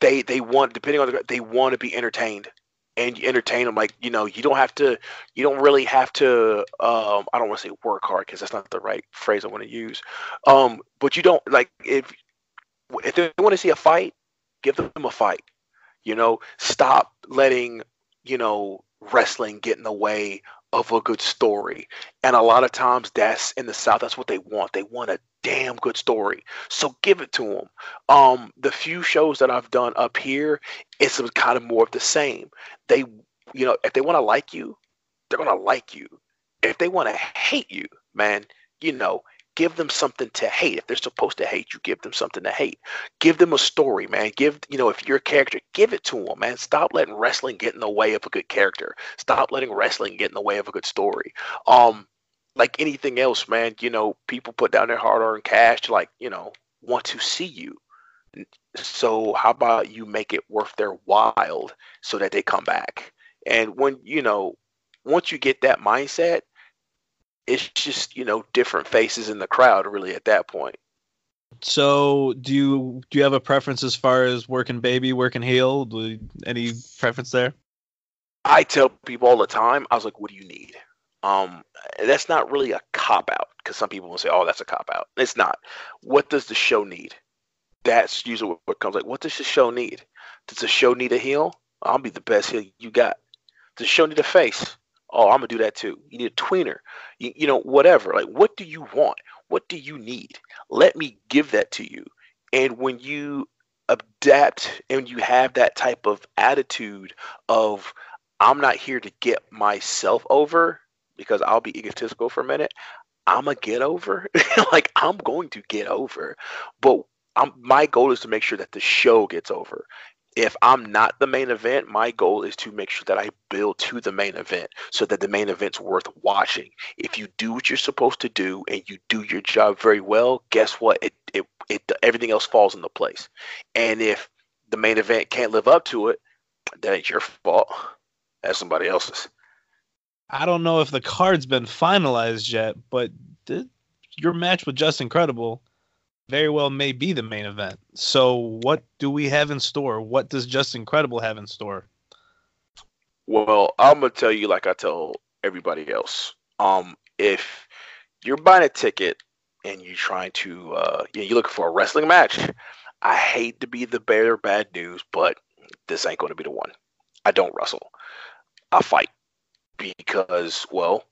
they they want depending on the they want to be entertained. And you entertain them like you know you don't have to you don't really have to um i don't want to say work hard because that's not the right phrase i want to use. Um but you don't like if if they want to see a fight give them a fight. You know stop letting you know wrestling get in the way of a good story. And a lot of times that's in the south that's what they want. They want a damn good story. So give it to them um the few shows that i've done up here it's kind of more of the same. They you know if they want to like you they're going to like you. If they want to hate you man you know give them something to hate. If they're supposed to hate you give them something to hate. Give them a story man. Give you know if you're a character give it to them man. Stop letting wrestling get in the way of a good character. Stop letting wrestling get in the way of a good story. Um like anything else man you know people put down their hard-earned cash to like you know want to see you. So how about you make it worth their while so that they come back? And when you know once you get that mindset it's just you know different faces in the crowd really at that point. So, do you do you have a preference as far as working baby, working heel? You- any preference there? i tell people all the time i was like what do you need? Um that's not really a cop out because some people will say oh that's a cop out. It's not. What does the show need? That's usually what- what comes like what does the show need? Does the show need a heel? I'll be the best heel you got. Does the show need a face oh i'm gonna do that too. You need a tweener. You, you know whatever. Like what do you want? What do you need? Let me give that to you. And when you adapt and you have that type of attitude of i'm not here to get myself over because i'll be egotistical for a minute. I'm a get over. [laughs] Like i'm going to get over. But I'm, my goal is to make sure that the show gets over if I'm not the main event, my goal is to make sure that I build to the main event so that the main event's worth watching. If you do what you're supposed to do and you do your job very well, guess what? It it, it everything else falls into place. And if the main event can't live up to it, that ain't your fault. That's somebody else's. I don't know if the card's been finalized yet, but th- your match with Justin Credible very well may be the main event. So, what do we have in store? What does Justin Credible have in store? Well, I'm gonna tell you like I tell everybody else. Um, if you're buying a ticket and you're trying to, uh, you're looking for a wrestling match, I hate to be the bearer bad news, but this ain't gonna be the one. I don't wrestle. I fight because, well,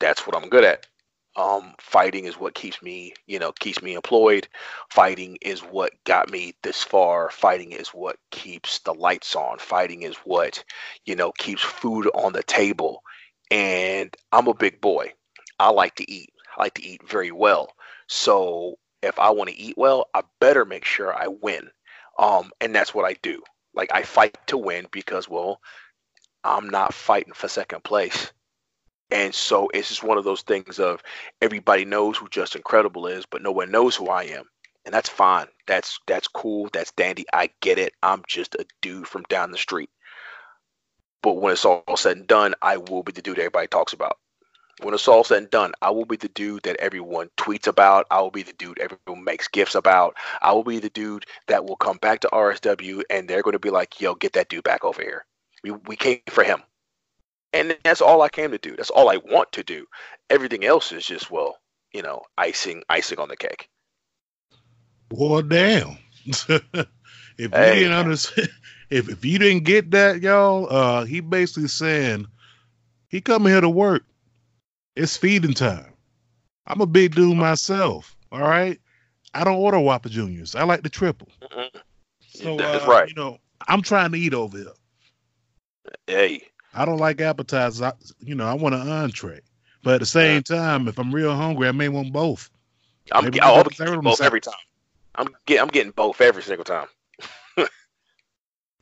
that's what I'm good at. Um, fighting is what keeps me, you know, keeps me employed. Fighting is what got me this far. Fighting is what keeps the lights on. Fighting is what, you know, keeps food on the table. And I'm a big boy. I like to eat. I like to eat very well. So if I want to eat well, I better make sure I win. Um, and that's what I do. Like I fight to win because, well, I'm not fighting for second place. And so it's just one of those things of everybody knows who Justin Credible is, but no one knows who I am. And that's fine. That's that's cool. That's dandy. I get it. I'm just a dude from down the street. But when it's all said and done, I will be the dude everybody talks about. When it's all said and done, I will be the dude that everyone tweets about. I will be the dude everyone makes gifts about. I will be the dude that will come back to RSW and they're going to be like, yo, get that dude back over here. We, we came for him. And that's all I came to do. That's all I want to do. Everything else is just, well, you know, icing icing on the cake. Well, damn. [laughs] if you didn't understand, [laughs] if, if you didn't get that, y'all, uh, he basically saying he coming here to work. It's feeding time. I'm a big dude myself. All right. I don't order Whopper Juniors. I like the triple. Mhm. So That's uh, right. You know, I'm trying to eat over here. Hey, I don't like appetizers. I, you know, I want an entree. But at the same time, if I'm real hungry, I may want both. I'm, get, I'll we be got third getting both every time. I'm get, I'm getting both every single time.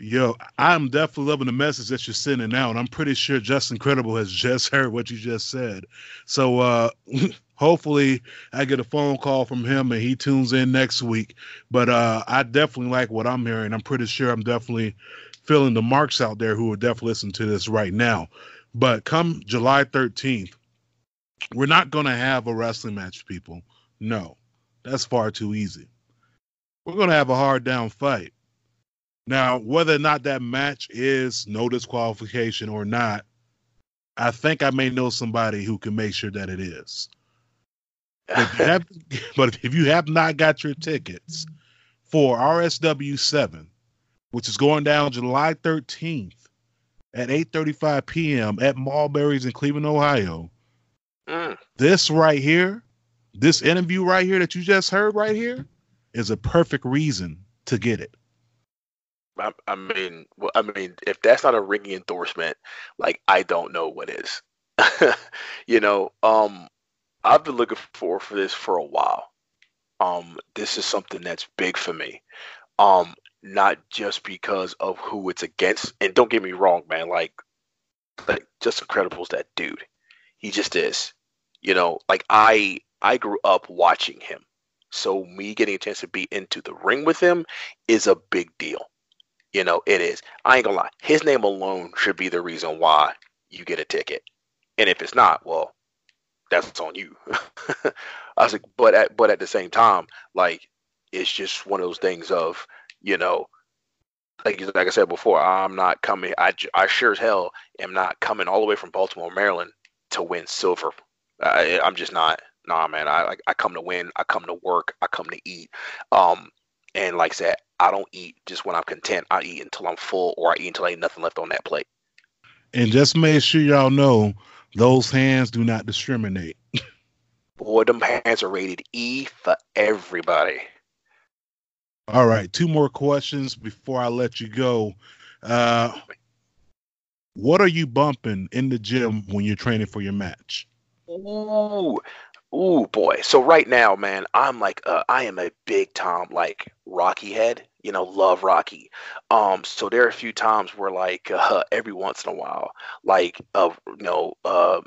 Yo, I'm definitely loving the message that you're sending out. And I'm pretty sure Justin Credible has just [laughs] heard what you just said. So uh [laughs] hopefully I get a phone call from him and he tunes in next week. But uh I definitely like what I'm hearing. I'm pretty sure I'm definitely feeling the marks out there who are definitely listening to this right now. But come July 13th, we're not gonna have a wrestling match, people. No, that's far too easy. We're gonna have a hard down fight. Now, whether or not that match is no disqualification or not, I think I may know somebody who can make sure that it is. But if you [laughs] have, but if you have not got your tickets for RSW seven, which is going down July thirteenth at eight thirty five p.m. at Mulberries in Cleveland, Ohio, Mm, this right here, this interview right here that you just heard right here, is a perfect reason to get it. I, I mean, well, I mean, if that's not a ringing endorsement, like I don't know what is. [laughs] you know, um, I've been looking for for this for a while. Um, this is something that's big for me. Um, not just because of who it's against, and don't get me wrong, man. Like, like Justin Credible's that dude. He just is. You know, like I I grew up watching him, so me getting a chance to be into the ring with him is a big deal. You know, it is. I ain't gonna lie. His name alone should be the reason why you get a ticket. And if it's not, well, that's on you. [laughs] I was like, but at but at the same time, like it's just one of those things of, you know, like like I said before, I'm not coming. I, I sure as hell am not coming all the way from Baltimore, Maryland, to win silver. I, I'm just not. Nah, man. I like I come to win. I come to work. I come to eat. Um, and like I said, I don't eat just when I'm content. I eat until I'm full, or I eat until ain't nothing left on that plate. And just make sure y'all know those hands do not discriminate. [laughs] Boy, them hands are rated E for everybody. All right, two more questions before I let you go. Uh, what are you bumping in the gym when you're training for your match? Ooh, ooh, boy. So right now, man, I'm like, uh, I am a big time like Rocky head. You know, love Rocky. Um, so there are a few times where like uh, [laughs] every once in a while, like uh, you know, uh,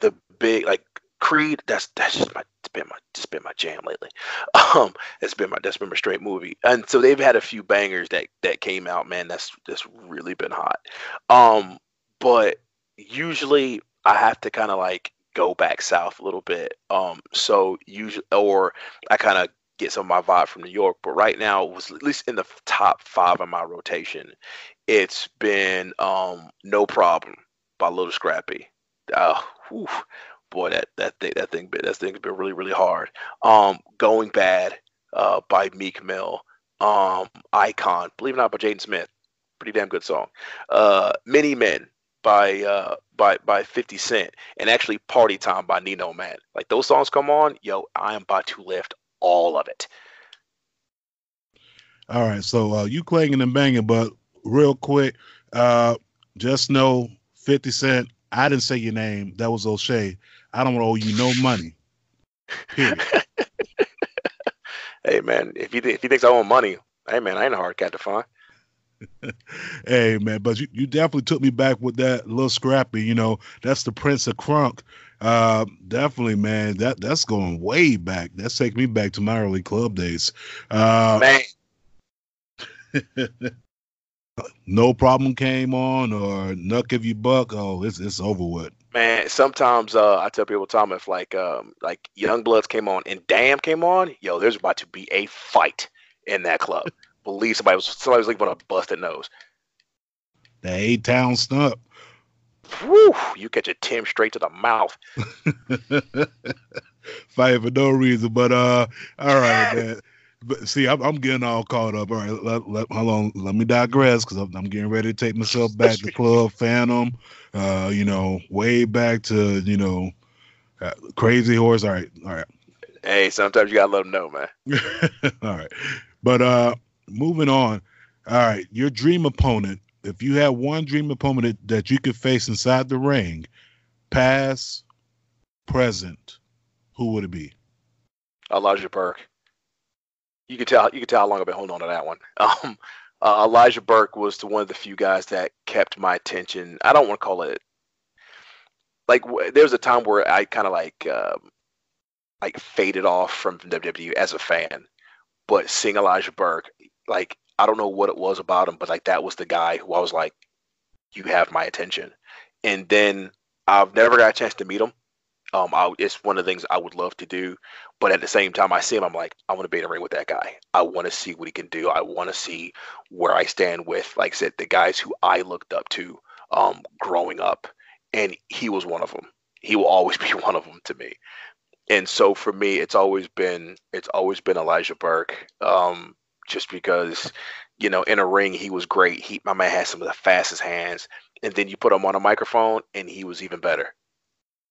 the big like Creed. That's that's just my it's been my just been my jam lately. [laughs] Um, it's been my that's been my straight movie. And so they've had a few bangers that that came out, man. That's that's really been hot. Um, but usually I have to kind of like go back south a little bit. Um, so usually, or I kind of get some of my vibe from New York. But right now, was at least in the top five of my rotation it's been um, No Problem by Lil Scrappy. Uh, whew, boy, that that thing that thing that thing's been really really hard. Um, Going Bad uh, by Meek Mill. Um, Icon, believe it or not, by Jaden Smith. Pretty damn good song. Uh, Many Men by uh by by 50 Cent and actually Party Time by Nino Man. Like those songs come on, yo, I am about to lift all of it. All right, so uh, you clanging and banging, but real quick, uh, just know 50 Cent, I didn't say your name. That was O'Shea. I don't owe you no money. Period. [laughs] hey man, if he if he thinks I owe money, hey man, I ain't a hard cat to find. [laughs] hey man, but you, you definitely took me back with that little scrappy. You know, that's the Prince of Crunk. Uh, definitely, man. That that's going way back. That's taking me back to my early club days. Uh, Man, [laughs] no problem came on or knuck if you buck. Oh, it's it's over with. Man. Sometimes uh, I tell people, Tom, if like um like YoungBloodZ came on and Damn came on, yo, there's about to be a fight in that club. Believe somebody was somebody was leaving on a busted nose. The A Town stump. Whew, you catch a Tim straight to the mouth. [laughs] Fight for no reason, but uh, all right, man. But see, I'm, I'm getting all caught up. All right, let, let, hold on. Let me digress because I'm, I'm getting ready to take myself back to [laughs] Club Phantom. Uh, you know, way back to you know, uh, Crazy Horse. All right, all right. Hey, sometimes you gotta let them know, man. [laughs] All right. But uh moving on. All right, your dream opponent. If you had one dream opponent that, that you could face inside the ring, past, present, who would it be? Elijah Burke. You could tell you could tell how long I've been holding on to that one. [laughs] Um, uh, Elijah Burke was the one of the few guys that kept my attention. I don't want to call it like w- there was a time where I kind of like um, like faded off from WWE as a fan, but seeing Elijah Burke, like I don't know what it was about him, but like that was the guy who I was like, you have my attention. And then I've never got a chance to meet him. Um, I, it's one of the things I would love to do, but at the same time, I see him. I'm like, I want to be in a ring with that guy. I want to see what he can do. I want to see where I stand with, like I said, the guys who I looked up to um, growing up, and he was one of them. He will always [laughs] be one of them to me. And so for me, it's always been it's always been Elijah Burke, um, just because you know in a ring he was great. He my man had some of the fastest hands, and then you put him on a microphone, and he was even better.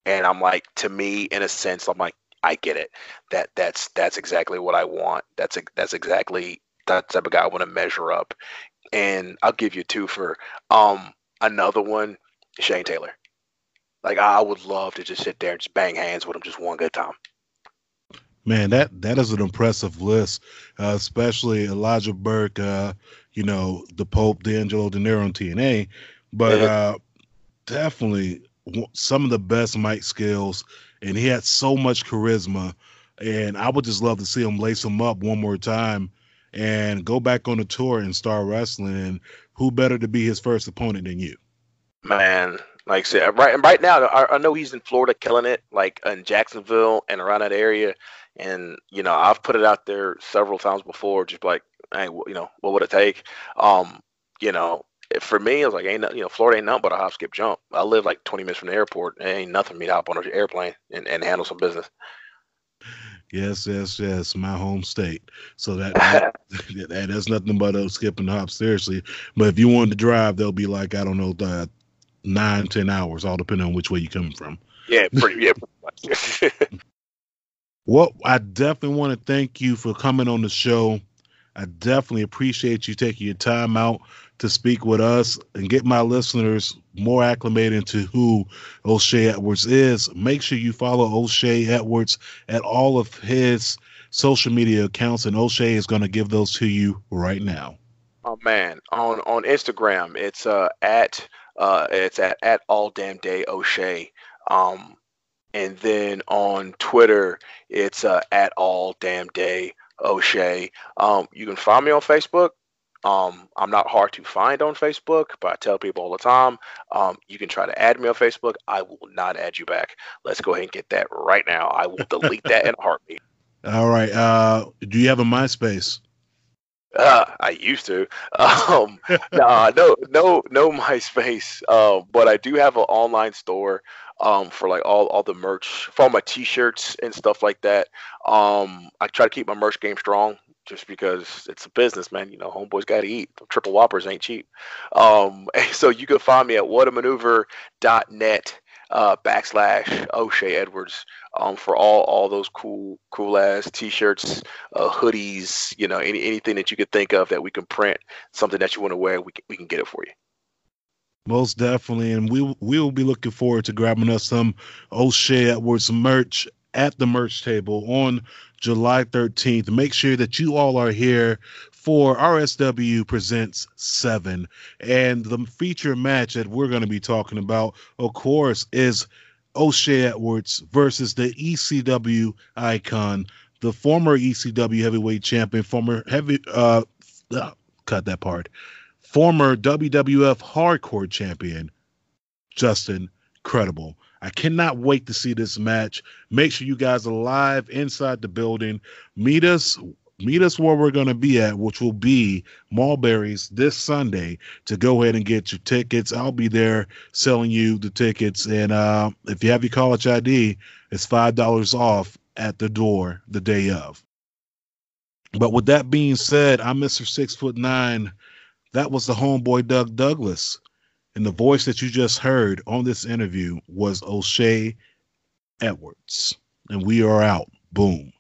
And I'm like, to me, in a sense, I'm like, I get it. That that's that's exactly what I want. That's that's exactly that type of guy I want to measure up. And I'll give you two for um another one, Shane Taylor. Like I would love to just sit there and just bang hands with him just one good time. Man, that that is an impressive list, uh, especially Elijah Burke. Uh, you know, the Pope, D'Angelo Dinero on TNA, but uh, definitely some of the best mic skills, and he had so much charisma. And I would just love to see him lace him up one more time and go back on the tour and start wrestling. And who better to be his first opponent than you? Man, like I said, right right now, I, I know he's in Florida killing it, like in Jacksonville and around that area. And you know, I've put it out there several times before, just like, hey, you know, what would it take? Um, you know, for me, I was like, ain't no- you know, Florida ain't nothing but a hop, skip, jump. I live like 20 minutes from the airport. It ain't nothing for me to hop on an airplane and, and handle some business. Yes, yes, yes, my home state. So that [laughs] that, that that's nothing but a skip and hop, seriously. But if you wanted to drive, they'll be like I don't know, uh, nine, ten hours, all depending on which way you're coming from. yeah, pretty, yeah, pretty much. [laughs] Well, I definitely want to thank you for coming on the show. I definitely appreciate you taking your time out to speak with us and get my listeners more acclimated to who O'Shea Edwards is. Make sure you follow O'Shea Edwards at all of his social media accounts, and O'Shea is going to give those to you right now. Oh man, on on Instagram, it's uh at uh it's at at all damn day O'Shea. Um, and then on Twitter, it's uh at all damn day O'Shea. Um, you can find me on Facebook. Um, I'm not hard to find on Facebook, but I tell people all the time, um, you can try to add me on Facebook. I will not add you back. Let's go ahead and get that right now. I will delete that in a heartbeat. [laughs] All right. Uh, do you have a MySpace? Uh, I used to. [laughs] Um, nah, no, no, no MySpace. Uh, but I do have an online store um, for like all, all the merch, for all my T-shirts and stuff like that. Um, I try to keep my merch game strong just because it's a business, man. You know, homeboys got to eat. Triple Whoppers ain't cheap. Um, [laughs] so you can find me at whatamaneuver.net uh, backslash O'Shea Edwards um, for all all those cool cool ass t-shirts, uh, hoodies, you know, any anything that you could think of that we can print, something that you want to wear, we can, we can get it for you. Most definitely, and we we will be looking forward to grabbing us some O'Shea Edwards merch at the merch table on July 13th. Make sure that you all are here for RSW Presents 7. And the feature match that we're going to be talking about, of course, is O'Shea Edwards versus the ECW icon, the former ECW heavyweight champion, former heavy, uh, uh cut that part, former WWF hardcore champion, Justin Credible. I cannot wait to see this match. Make sure you guys are live inside the building. Meet us meet us where we're going to be at, which will be Mulberry's this Sunday to go ahead and get your tickets. I'll be there selling you the tickets. And uh, if you have your college ID, it's $5 off at the door the day of. But with that being said, I'm Mr. Six Foot Nine. That was the homeboy Doug Douglas. And the voice that you just heard on this interview was O'Shea Edwards. And we are out. Boom.